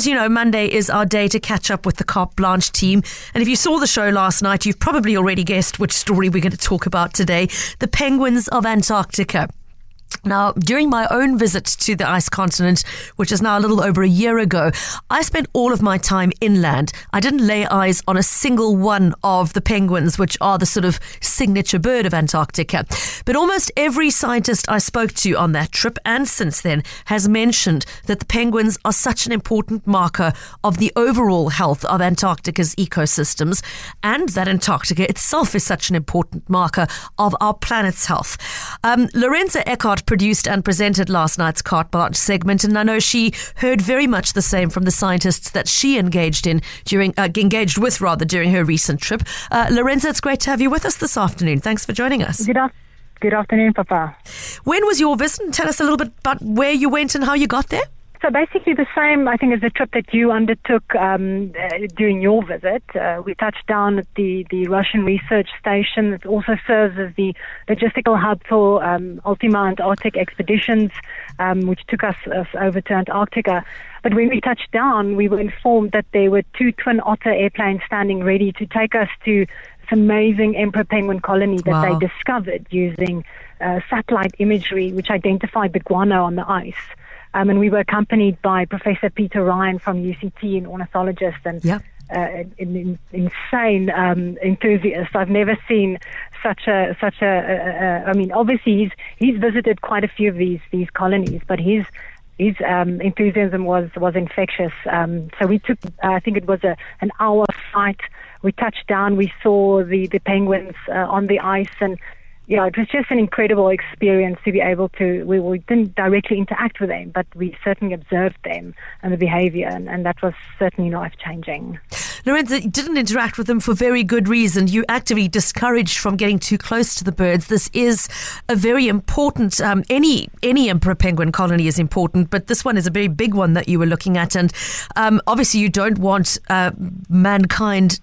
as you know, Monday is our day to catch up with the Carte Blanche team. And if you saw the show last night, you've probably already guessed which story we're going to talk about today the penguins of Antarctica. Now, during my own visit to the ice continent, which is now a little over a year ago, I spent all of my time inland. I didn't lay eyes on a single one of the penguins, which are the sort of signature bird of Antarctica. But almost every scientist I spoke to on that trip and since then has mentioned that the penguins are such an important marker of the overall health of Antarctica's ecosystems and that Antarctica itself is such an important marker of our planet's health. Um, Lourensa Produced and presented last night's Carte Blanche segment, and I know she heard very much the same from the scientists that she engaged in during uh, engaged with rather during her recent trip. Uh, Lourensa, it's great to have you with us this afternoon. Thanks for joining us. Good, af- good afternoon, Pippa. When was your visit? Tell us a little bit about where you went and how you got there. So basically the same, I think, as the trip that you undertook um, uh, during your visit. Uh, we touched down at the, the Russian research station that also serves as the logistical hub for um, Ultima Antarctic expeditions, um, which took us, us over to Antarctica. But when we touched down, we were informed that there were two twin otter airplanes standing ready to take us to this amazing emperor penguin colony that Wow. they discovered using uh, satellite imagery, which identified the guano on the ice. Um, and we were accompanied by Professor Peter Ryan from UCT, an ornithologist and Yeah. uh, an, an insane um, enthusiast. I've never seen such a such a. a, a I mean, obviously he's he's visited quite a few of these these colonies, but his his um, enthusiasm was was infectious. Um, so we took, I think it was a an hour flight. We touched down. We saw the the penguins uh, on the ice and yeah, it was just an incredible experience to be able to. We, we didn't directly interact with them, but we certainly observed them and the behavior, and, and that was certainly life changing. Lourensa, didn't interact with them for very good reason. You actively discouraged from getting too close to the birds. This is a very important. Um, any any emperor penguin colony is important, but this one is a very big one that you were looking at, and um, obviously you don't want uh, mankind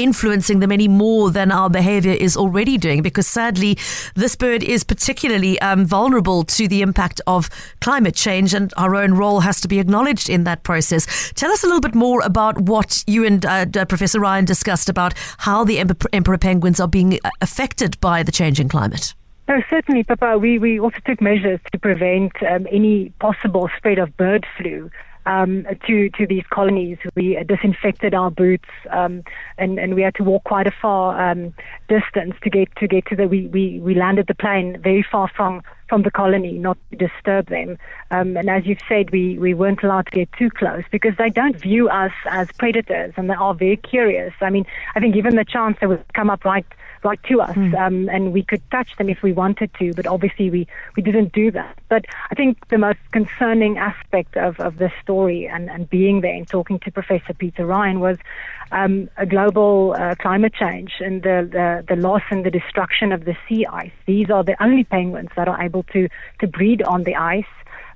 influencing them any more than our behavior is already doing because sadly this bird is particularly um, vulnerable to the impact of climate change and our own role has to be acknowledged in that process. Tell us a little bit more about what you and uh, professor ryan discussed about how the emperor, emperor penguins are being uh, affected by the changing climate. No, certainly, Pippa. We, we also took measures to prevent um, any possible spread of bird flu um, to to these colonies. We disinfected our boots, um, and and we had to walk quite a far um, distance to get to get to the. We, we, we landed the plane very far from from the colony, not to disturb them. Um, and as you've said, we, we weren't allowed to get too close because they don't view us as predators, and they are very curious. I mean, I think given the chance, they would come up right right to us, um, and we could touch them if we wanted to, but obviously we, we didn't do that. But I think the most concerning aspect of, of this story and, and being there and talking to Professor Peter Ryan was um, a global uh, climate change and the, the, the loss and the destruction of the sea ice. These are the only penguins that are able to, to breed on the ice.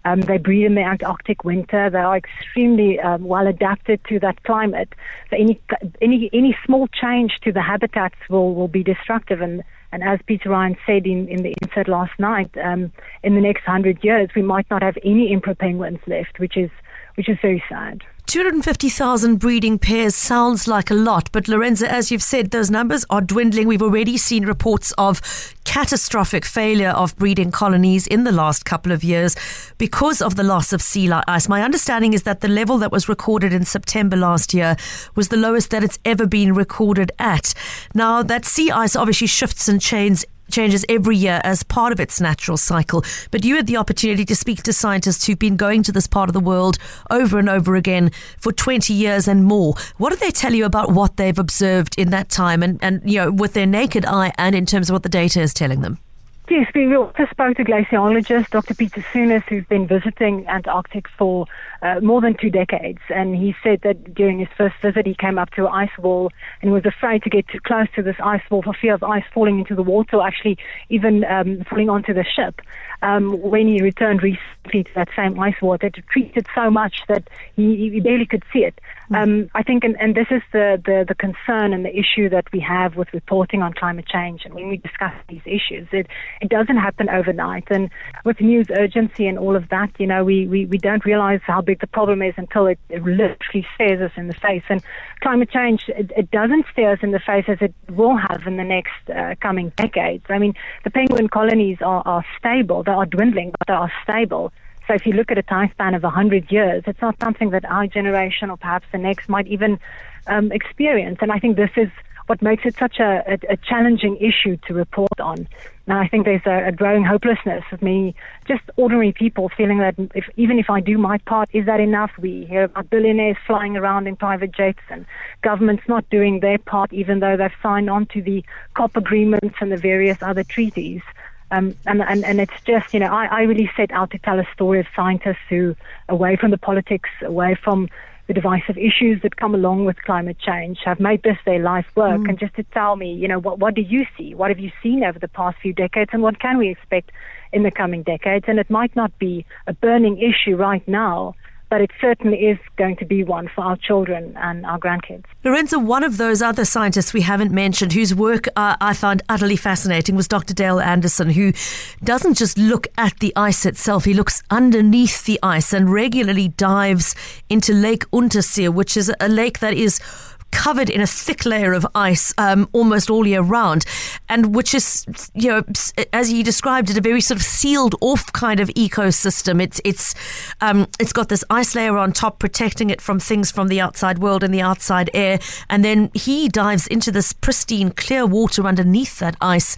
Um, they breed in the Antarctic winter. They are extremely um, well adapted to that climate. So any any any small change to the habitats will, will be destructive. And, and as Peter Ryan said in, in the insert last night, um, in the next hundred years we might not have any emperor penguins left, which is which is very sad. 250,000 breeding pairs sounds like a lot, but Lourensa, as you've said, those numbers are dwindling. We've already seen reports of catastrophic failure of breeding colonies in the last couple of years because of the loss of sea ice. My understanding is that the level that was recorded in September last year was the lowest that it's ever been recorded at. Now, that sea ice obviously shifts and changes changes every year as part of its natural cycle. But you had the opportunity to speak to scientists who've been going to this part of the world over and over again for 20 years and more. What do they tell you about what they've observed in that time and, and you know, with their naked eye and in terms of what the data is telling them? Yes, we also spoke to glaciologist Dr. Peter Soonis, who's been visiting Antarctic for uh, more than two decades. And he said that during his first visit, he came up to an ice wall and was afraid to get too close to this ice wall for fear of ice falling into the water or actually even um, falling onto the ship. Um, when he returned recently to that same ice wall, it had retreated so much that he, he barely could see it. Um, I think, and, and this is the, the, the concern and the issue that we have with reporting on climate change. And when we discuss these issues, it, it doesn't happen overnight. And with news urgency and all of that, you know, we, we, we don't realize how big big the problem is until it, it literally stares us in the face. And climate change, it, it, doesn't stare us in the face as it will have in the next uh, coming decades. I mean, the penguin colonies are, are stable. They are dwindling, but they are stable. So if you look at a time span of 100 years, it's not something that our generation or perhaps the next might even um, experience. And I think this is what makes it such a, a, a, challenging issue to report on. Now, I think there's a, a, growing hopelessness of me, just ordinary people feeling that if, even if I do my part, is that enough? We hear about billionaires flying around in private jets and governments not doing their part, even though they've signed on to the COP agreements and the various other treaties. Um, and, and, and it's just, you know, I, I really set out to tell a story of scientists who, away from the politics, away from the divisive issues that come along with climate change have made this their life work. Mm. And just to tell me, you know, what, what do you see? What have you seen over the past few decades? And what can we expect in the coming decades? And it might not be a burning issue right now, but it certainly is going to be one for our children and our grandkids. Lourensa, one of those other scientists we haven't mentioned whose work uh, I found utterly fascinating was Dr. Dale Andersen, who doesn't just look at the ice itself, he looks underneath the ice and regularly dives into Lake Untersee, which is a lake that is covered in a thick layer of ice um, almost all year round, and which is, you know, as he described it, a very sort of sealed off kind of ecosystem. It's it's um, it's got this ice layer on top protecting it from things from the outside world and the outside air, and then he dives into this pristine, clear water underneath that ice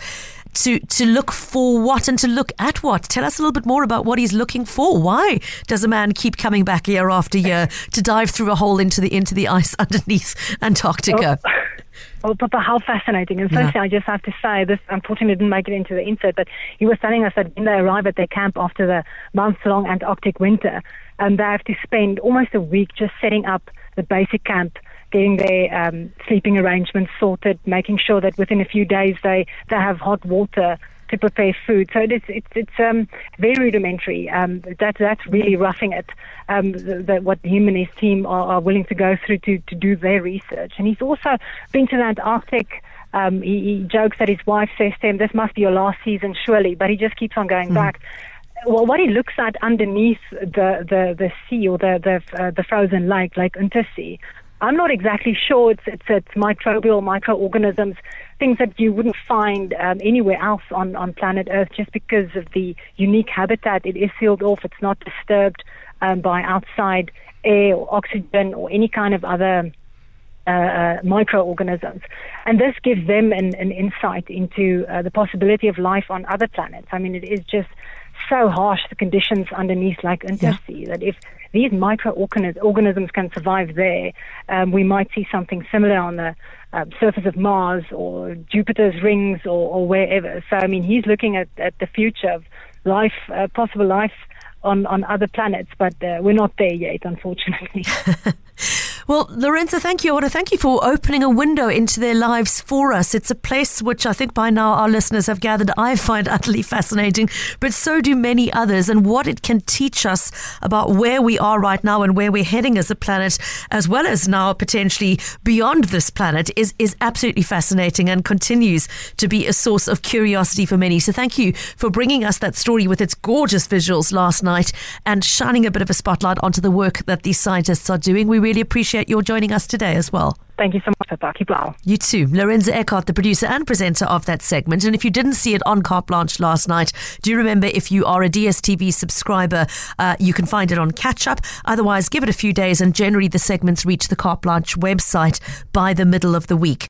to to look for what and to look at what. Tell us a little bit more about what he's looking for. Why does a man keep coming back year after year to dive through a hole into the into the ice underneath Antarctica? Oh. Well, Pippa, how fascinating. And firstly, yeah. I just have to say, this unfortunately didn't make it into the insert, but he was telling us that when they arrive at their camp after the months long Antarctic winter, um, they have to spend almost a week just setting up the basic camp getting their um, sleeping arrangements sorted, making sure that within a few days they, they have hot water to prepare food. So it's it's it's um, very rudimentary. Um, that that's really roughing it. Um, the, what him and his team are, are, willing to go through to to do their research. And he's also been to the Antarctic. Um, he, he, jokes that his wife says to him, "This must be your last season, surely," but he just keeps on going mm. back. Well, what he looks at underneath the the, the sea or the the uh, the frozen lake, like Untersee, I'm not exactly sure. It's it's, it's microbial microorganisms, things that you wouldn't find um, anywhere else on on planet Earth, just because of the unique habitat. It is sealed off. It's not disturbed um, by outside air or oxygen or any kind of other uh, uh, microorganisms. And this gives them an, an insight into uh, the possibility of life on other planets. I mean, it is just so harsh, the conditions underneath, Lake Untersee, yeah. that if these microorganisms can survive there, um, we might see something similar on the uh, surface of Mars or Jupiter's rings or, or, wherever. So, I mean, he's looking at, at the future of life, uh, possible life on, on other planets, but uh, we're not there yet, unfortunately. Well, Lourensa, thank you. I want to thank you for opening a window into their lives for us. It's a place which I think by now our listeners have gathered I find utterly fascinating, but so do many others, and what it can teach us about where we are right now and where we're heading as a planet, as well as now potentially beyond this planet, is, is absolutely fascinating and continues to be a source of curiosity for many. So thank you for bringing us that story with its gorgeous visuals last night and shining a bit of a spotlight onto the work that these scientists are doing. We really appreciate appreciate your joining us today as well. Thank you so much. Keep well. You too. Lourensa Eckard, the producer and presenter of that segment. And if you didn't see it on Carte Blanche last night, do remember if you are a DSTV subscriber, uh, you can find it on catch up. Otherwise, give it a few days, and generally the segments reach the Carte Blanche website by the middle of the week.